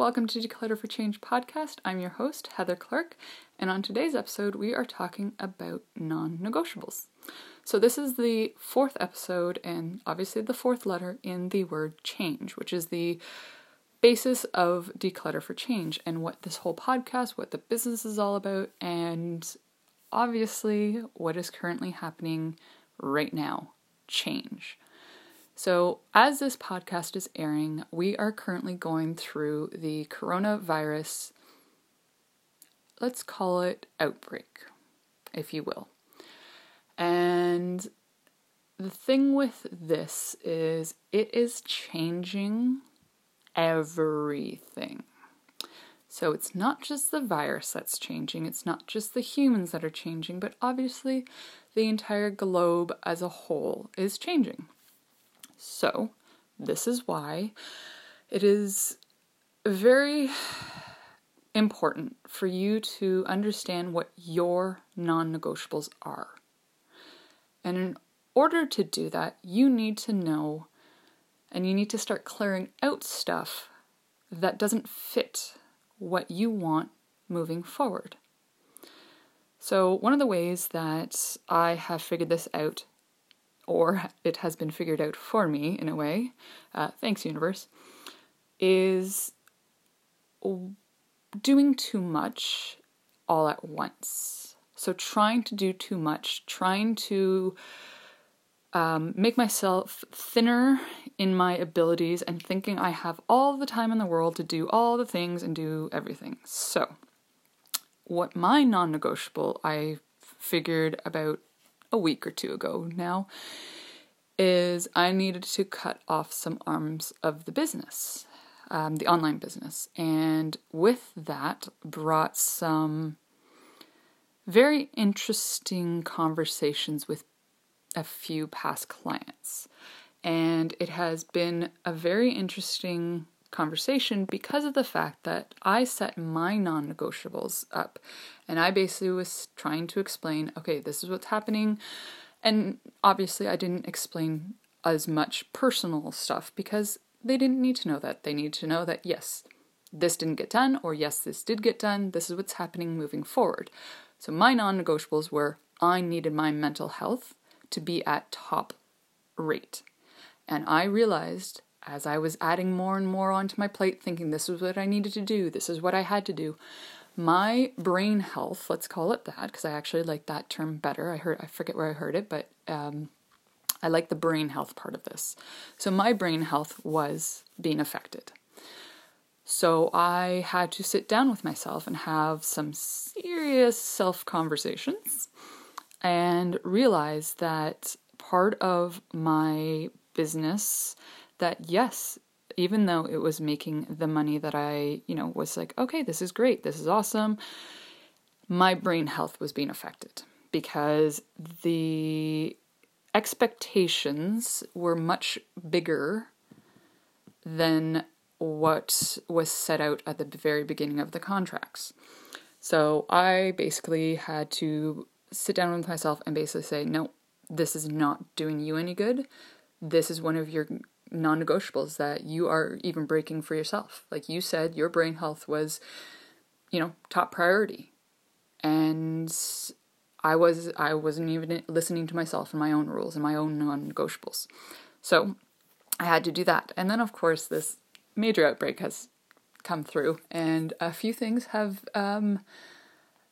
Welcome to Declutter for Change podcast. I'm your host, Heather Clark, and on today's episode, we are talking about non negotiables. So, this is the fourth episode, and obviously the fourth letter in the word change, which is the basis of Declutter for Change and what this whole podcast, what the business is all about, and obviously what is currently happening right now change. So, as this podcast is airing, we are currently going through the coronavirus, let's call it outbreak, if you will. And the thing with this is it is changing everything. So it's not just the virus that's changing, it's not just the humans that are changing, but obviously the entire globe as a whole is changing. So, this is why it is very important for you to understand what your non negotiables are. And in order to do that, you need to know and you need to start clearing out stuff that doesn't fit what you want moving forward. So, one of the ways that I have figured this out or it has been figured out for me in a way, uh, thanks, universe, is doing too much all at once. So, trying to do too much, trying to um, make myself thinner in my abilities, and thinking I have all the time in the world to do all the things and do everything. So, what my non negotiable I figured about a week or two ago now is I needed to cut off some arms of the business, um, the online business. And with that, brought some very interesting conversations with a few past clients. And it has been a very interesting conversation because of the fact that I set my non negotiables up. And I basically was trying to explain okay, this is what's happening. And obviously, I didn't explain as much personal stuff because they didn't need to know that. They need to know that, yes, this didn't get done, or yes, this did get done. This is what's happening moving forward. So, my non negotiables were I needed my mental health to be at top rate. And I realized as I was adding more and more onto my plate, thinking this was what I needed to do, this is what I had to do, my brain health, let's call it that, because I actually like that term better. I heard, I forget where I heard it, but um, I like the brain health part of this. So my brain health was being affected. So I had to sit down with myself and have some serious self conversations and realize that part of my business that yes, even though it was making the money that I, you know, was like, okay, this is great, this is awesome, my brain health was being affected because the expectations were much bigger than what was set out at the very beginning of the contracts. So I basically had to sit down with myself and basically say, no, this is not doing you any good. This is one of your non negotiables that you are even breaking for yourself. Like you said, your brain health was, you know, top priority. And I was I wasn't even listening to myself and my own rules and my own non-negotiables. So I had to do that. And then of course this major outbreak has come through and a few things have um,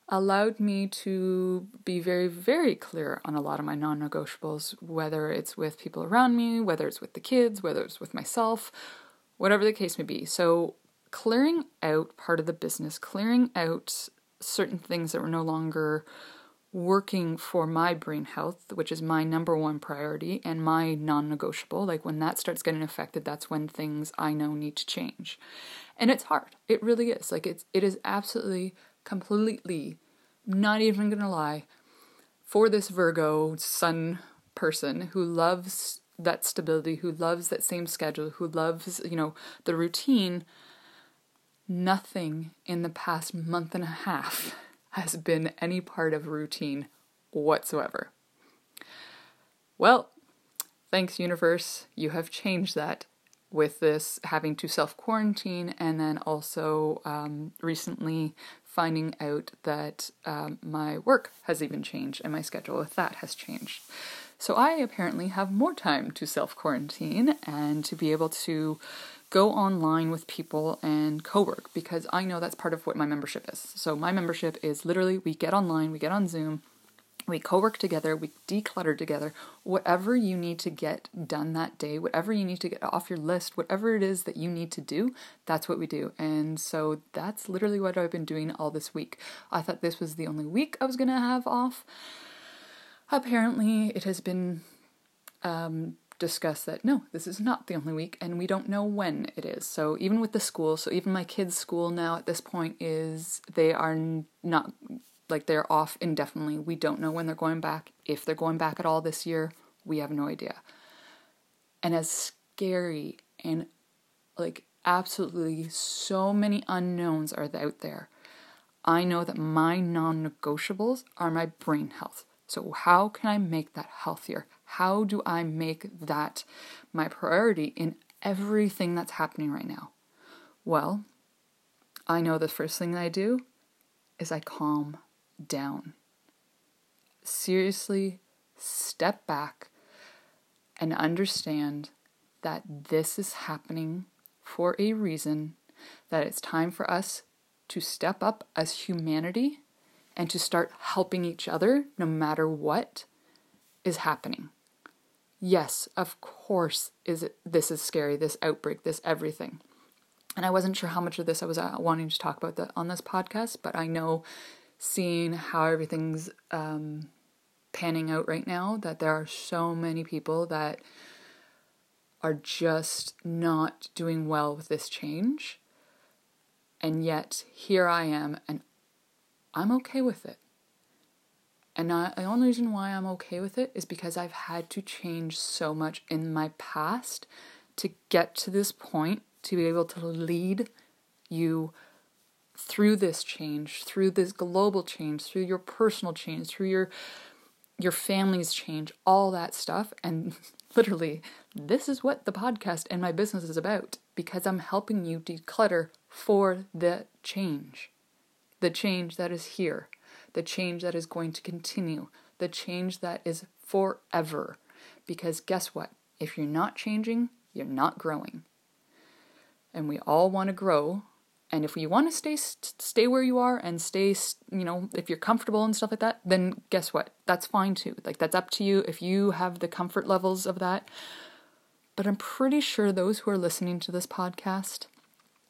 allowed me to be very, very clear on a lot of my non negotiables, whether it's with people around me, whether it's with the kids, whether it's with myself, whatever the case may be. So, clearing out part of the business, clearing out certain things that were no longer working for my brain health, which is my number one priority and my non negotiable. Like when that starts getting affected, that's when things I know need to change. And it's hard. It really is. Like it's it is absolutely completely, not even gonna lie, for this Virgo sun person who loves that stability, who loves that same schedule, who loves, you know, the routine, nothing in the past month and a half has been any part of routine whatsoever. Well, thanks, universe, you have changed that with this having to self quarantine and then also um, recently finding out that um, my work has even changed and my schedule with that has changed. So I apparently have more time to self quarantine and to be able to go online with people and co work because I know that's part of what my membership is. So my membership is literally we get online, we get on Zoom, we co work together, we declutter together. Whatever you need to get done that day, whatever you need to get off your list, whatever it is that you need to do, that's what we do. And so that's literally what I've been doing all this week. I thought this was the only week I was going to have off Apparently, it has been um, discussed that no, this is not the only week, and we don't know when it is. So even with the school, so even my kids' school now at this point is they are not like they're off indefinitely. We don't know when they're going back. If they're going back at all this year, we have no idea. And as scary and like absolutely so many unknowns are out there. I know that my non negotiables are my brain health. So, how can I make that healthier? How do I make that my priority in everything that's happening right now? Well, I know the first thing I do is I calm down. Seriously, step back and understand that this is happening for a reason, that it's time for us to step up as humanity and to start helping each other no matter what is happening. Yes, of course is it, this is scary, this outbreak, this everything. And I wasn't sure how much of this I was uh, wanting to talk about the, on this podcast, but I know seeing how everything's um, panning out right now that there are so many people that are just not doing well with this change. And yet, here I am, and I'm okay with it. And I, the only reason why I'm okay with it is because I've had to change so much in my past to get to this point to be able to lead you through this change, through this global change, through your personal change, through your your family's change, all that stuff. And literally, this is what the podcast and my business is about because I'm helping you declutter for the change the change that is here, the change that is going to continue, the change that is forever. Because guess what? If you're not changing, you're not growing. And we all want to grow. And if you want to stay stay where you are and stay, you know, if you're comfortable and stuff like that, then guess what? That's fine too. Like that's up to you if you have the comfort levels of that. But I'm pretty sure those who are listening to this podcast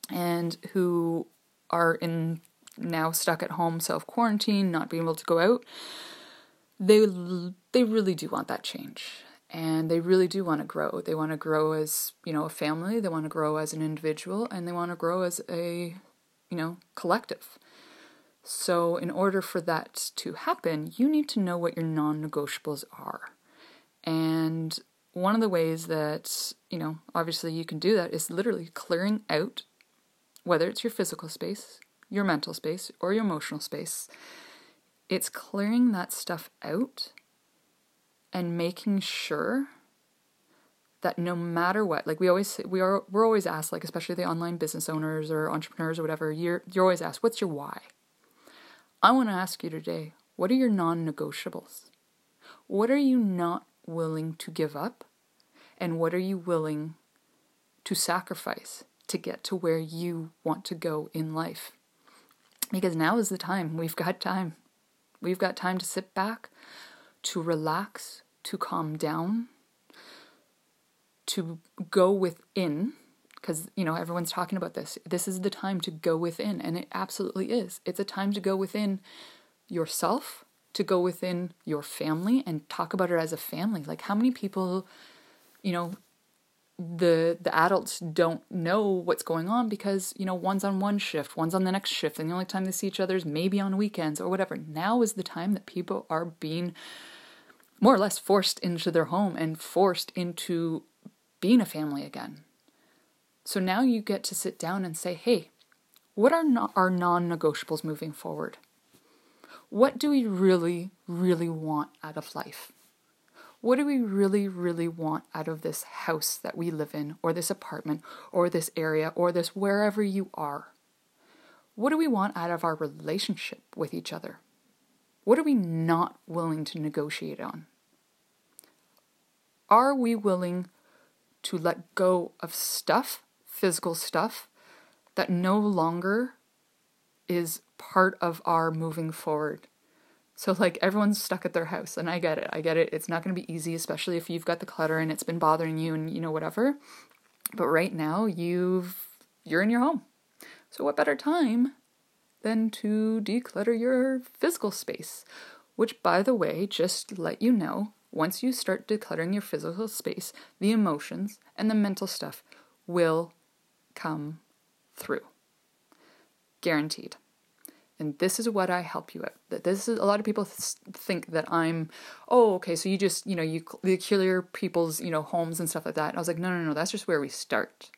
and who are in now stuck at home, self quarantine, not being able to go out, they they really do want that change, and they really do want to grow. They want to grow as you know a family. They want to grow as an individual, and they want to grow as a you know collective. So, in order for that to happen, you need to know what your non negotiables are. And one of the ways that, you know, obviously you can do that is literally clearing out, whether it's your physical space, your mental space or your emotional space. It's clearing that stuff out and making sure that no matter what, like we always we are we're always asked, like especially the online business owners or entrepreneurs or whatever, you're you're always asked, what's your why? I want to ask you today, what are your non-negotiables? What are you not willing to give up? And what are you willing to sacrifice to get to where you want to go in life? Because now is the time. We've got time. We've got time to sit back, to relax, to calm down, to go within. Because, you know, everyone's talking about this. This is the time to go within, and it absolutely is. It's a time to go within yourself, to go within your family, and talk about it as a family. Like, how many people, you know, the the adults don't know what's going on because you know one's on one shift one's on the next shift and the only time they see each other is maybe on weekends or whatever. Now is the time that people are being more or less forced into their home and forced into being a family again. So now you get to sit down and say hey what are not our non-negotiables moving forward? What do we really really want out of life What do we really, really want out of this house that we live in, or this apartment, or this area, or this wherever you are? What do we want out of our relationship with each other? What are we not willing to negotiate on? Are we willing to let go of stuff, physical stuff, that no longer is part of our moving forward? So, like, everyone's stuck at their house, and I get it. I get it. It's not going to be easy, especially if you've got the clutter and it's been bothering you and, you know, whatever. But right now, you've, you're in your home. So, what better time than to declutter your physical space? Which, by the way, just let you know, once you start decluttering your physical space, the emotions and the mental stuff will come through. Guaranteed and this is what I help you. That this is a lot of people th- think that I'm, oh, okay, so you just you know you, you clear people's you know homes and stuff like that. And I was like, no, no, no, that's just where we start,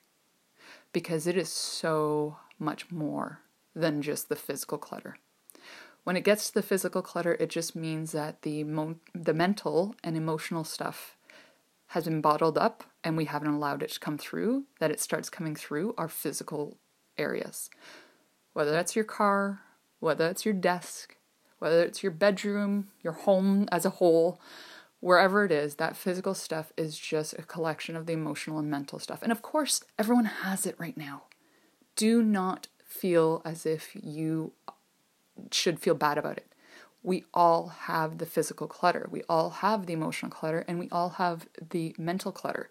because it is so much more than just the physical clutter. When it gets to the physical clutter, it just means that the mo- the mental and emotional stuff has been bottled up and we haven't allowed it to come through. That it starts coming through our physical areas, whether that's your car, whether it's your desk, whether it's your bedroom, your home as a whole, wherever it is, that physical stuff is just a collection of the emotional and mental stuff. And of course, everyone has it right now. Do not feel as if you should feel bad about it. We all have the physical clutter, we all have the emotional clutter, and we all have the mental clutter.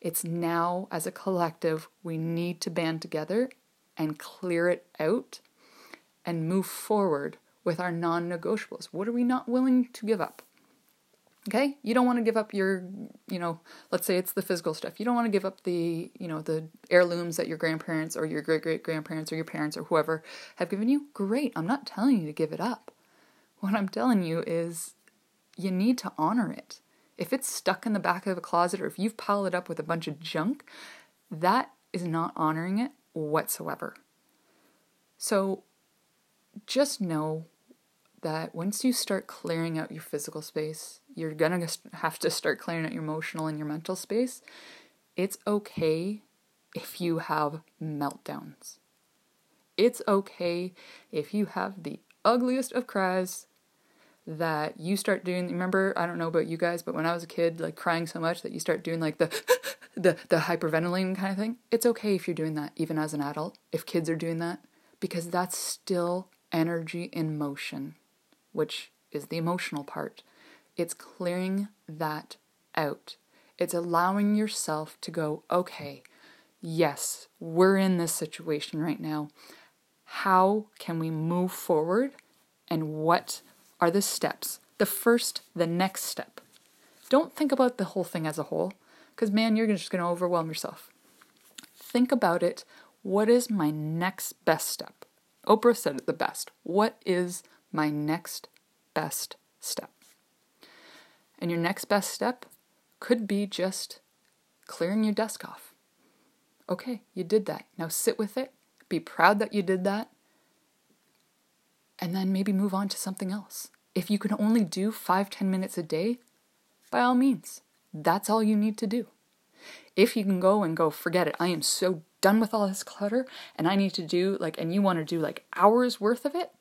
It's now, as a collective, we need to band together and clear it out and move forward with our non negotiables. What are we not willing to give up? Okay? You don't want to give up your, you know, let's say it's the physical stuff. You don't want to give up the, you know, the heirlooms that your grandparents or your great great grandparents or your parents or whoever have given you. Great. I'm not telling you to give it up. What I'm telling you is you need to honor it. If it's stuck in the back of a closet or if you've piled it up with a bunch of junk, that is not honoring it whatsoever. So just know that once you start clearing out your physical space, you're gonna have to start clearing out your emotional and your mental space. It's okay if you have meltdowns. It's okay if you have the ugliest of cries that you start doing remember i don't know about you guys but when i was a kid like crying so much that you start doing like the the the hyperventilating kind of thing it's okay if you're doing that even as an adult if kids are doing that because that's still energy in motion, which is the emotional part. It's clearing that out. It's allowing yourself to go, okay, yes, we're in this situation right now. How can we move forward? And what are the steps? The first, the next step. Don't think about the whole thing as a whole, because man, you're just going to overwhelm yourself. Think about it. What is my next best step? Oprah said it the best. What is my next best step? And your next best step could be just clearing your desk off. Okay, you did that. Now sit with it, be proud that you did that, and then maybe move on to something else. If you can only do five, ten minutes a day, by all means, that's all you need to do. If you can go and go, forget it, I am so done with all this clutter and I need to do like, and you want to do like hours worth of it,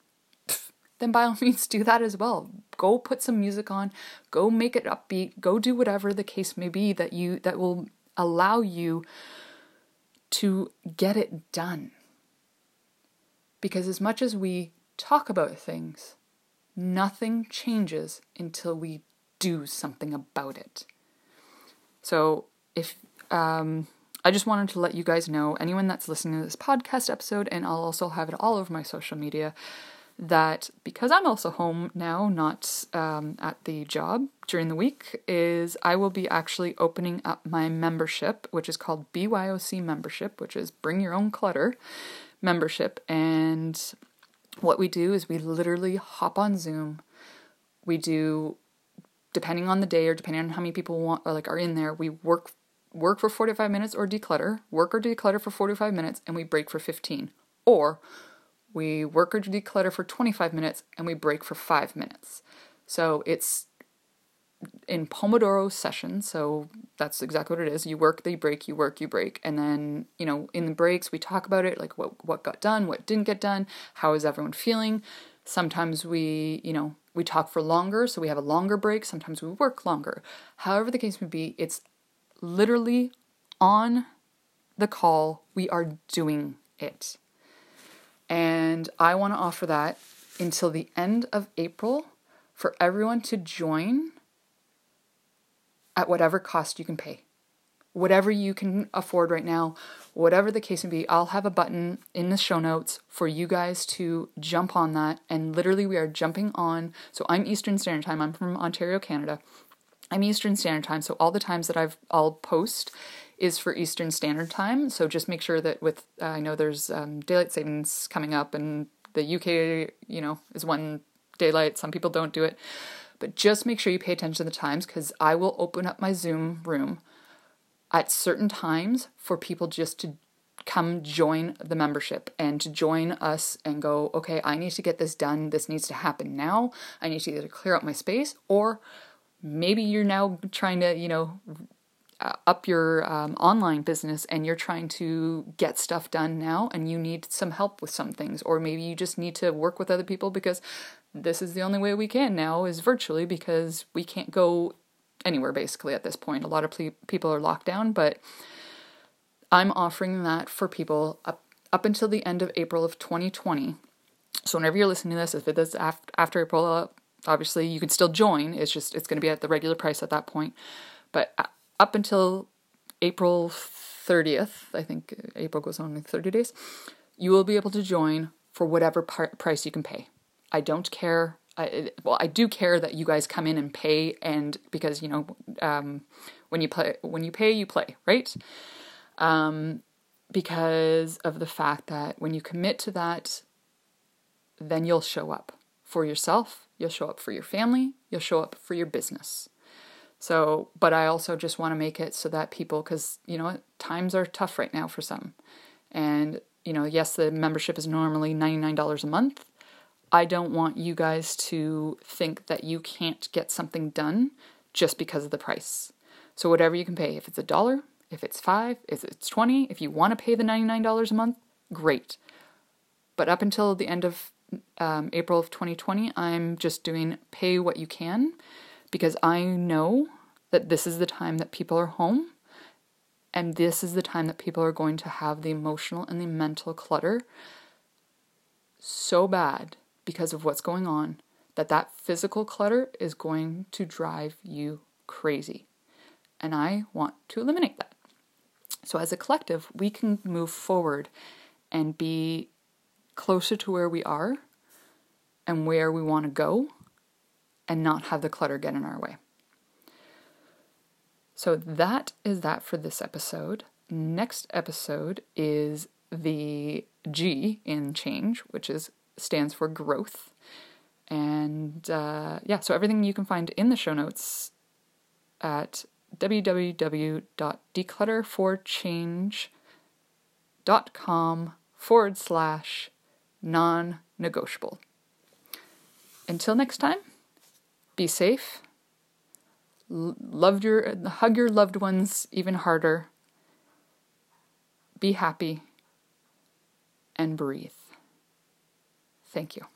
then by all means do that as well. Go put some music on, go make it upbeat, go do whatever the case may be that you, that will allow you to get it done. Because as much as we talk about things, nothing changes until we do something about it. So if um, I just wanted to let you guys know, anyone that's listening to this podcast episode, and I'll also have it all over my social media, that because I'm also home now, not um, at the job during the week, is I will be actually opening up my membership, which is called BYOC membership, which is Bring Your Own Clutter membership. And what we do is we literally hop on Zoom. We do, depending on the day or depending on how many people want, or like are in there, we work work for 45 minutes or declutter, work or declutter for 45 minutes, and we break for 15. Or we work or declutter for 25 minutes and we break for five minutes. So it's in Pomodoro sessions. So that's exactly what it is. You work, you break, you work, you break. And then, you know, in the breaks, we talk about it like what, what got done, what didn't get done, how is everyone feeling. Sometimes we, you know, we talk for longer, so we have a longer break. Sometimes we work longer. However, the case may be, it's literally on the call, we are doing it. And I want to offer that until the end of April for everyone to join at whatever cost you can pay. Whatever you can afford right now, whatever the case may be, I'll have a button in the show notes for you guys to jump on that. And literally, we are jumping on. So I'm Eastern Standard Time, I'm from Ontario, Canada. I'm Eastern Standard Time, so all the times that I've I'll post is for Eastern Standard Time. So just make sure that with uh, I know there's um, daylight savings coming up, and the UK, you know, is one daylight. Some people don't do it, but just make sure you pay attention to the times because I will open up my Zoom room at certain times for people just to come join the membership and to join us and go, okay, I need to get this done. This needs to happen now. I need to either clear up my space or maybe you're now trying to, you know, uh, up your um, online business and you're trying to get stuff done now and you need some help with some things or maybe you just need to work with other people because this is the only way we can now is virtually because we can't go anywhere basically at this point. A lot of ple- people are locked down but i'm offering that for people up up until the end of april of 2020 so whenever you're listening to this if it is after, after april uh, obviously you can still join it's just it's going to be at the regular price at that point but uh, up until April 30th, I think April goes on like 30 days, you will be able to join for whatever par- price you can pay. I don't care. I, well, I do care that you guys come in and pay, and because you know, um, when you play, when you pay, you play, right? Um, because of the fact that when you commit to that, then you'll show up for yourself, you'll show up for your family, you'll show up for your business. So, but I also just want to make it so that people, because, you know, times are tough right now for some. And, you know, yes, the membership is normally $99 a month. I don't want you guys to think that you can't get something done just because of the price. So, whatever you can pay, if it's a dollar, if it's five, if it's 20, if you want to pay the $99 a month, great. But up until the end of um, April of 2020, I'm just doing pay what you can because I know that this is the time that people are home and this is the time that people are going to have the emotional and the mental clutter so bad because of what's going on that that physical clutter is going to drive you crazy. And I want to eliminate that. So, as a collective, we can move forward and be closer to where we are and where we want to go and not have the clutter get in our way. So that is that for this episode. Next episode is the G in change, which is stands for growth. And uh, yeah, so everything you can find in the show notes at www.declutterforchange.com forward slash non negotiable. Until next time. Be safe. Love your hug your loved ones even harder. Be happy and breathe. Thank you.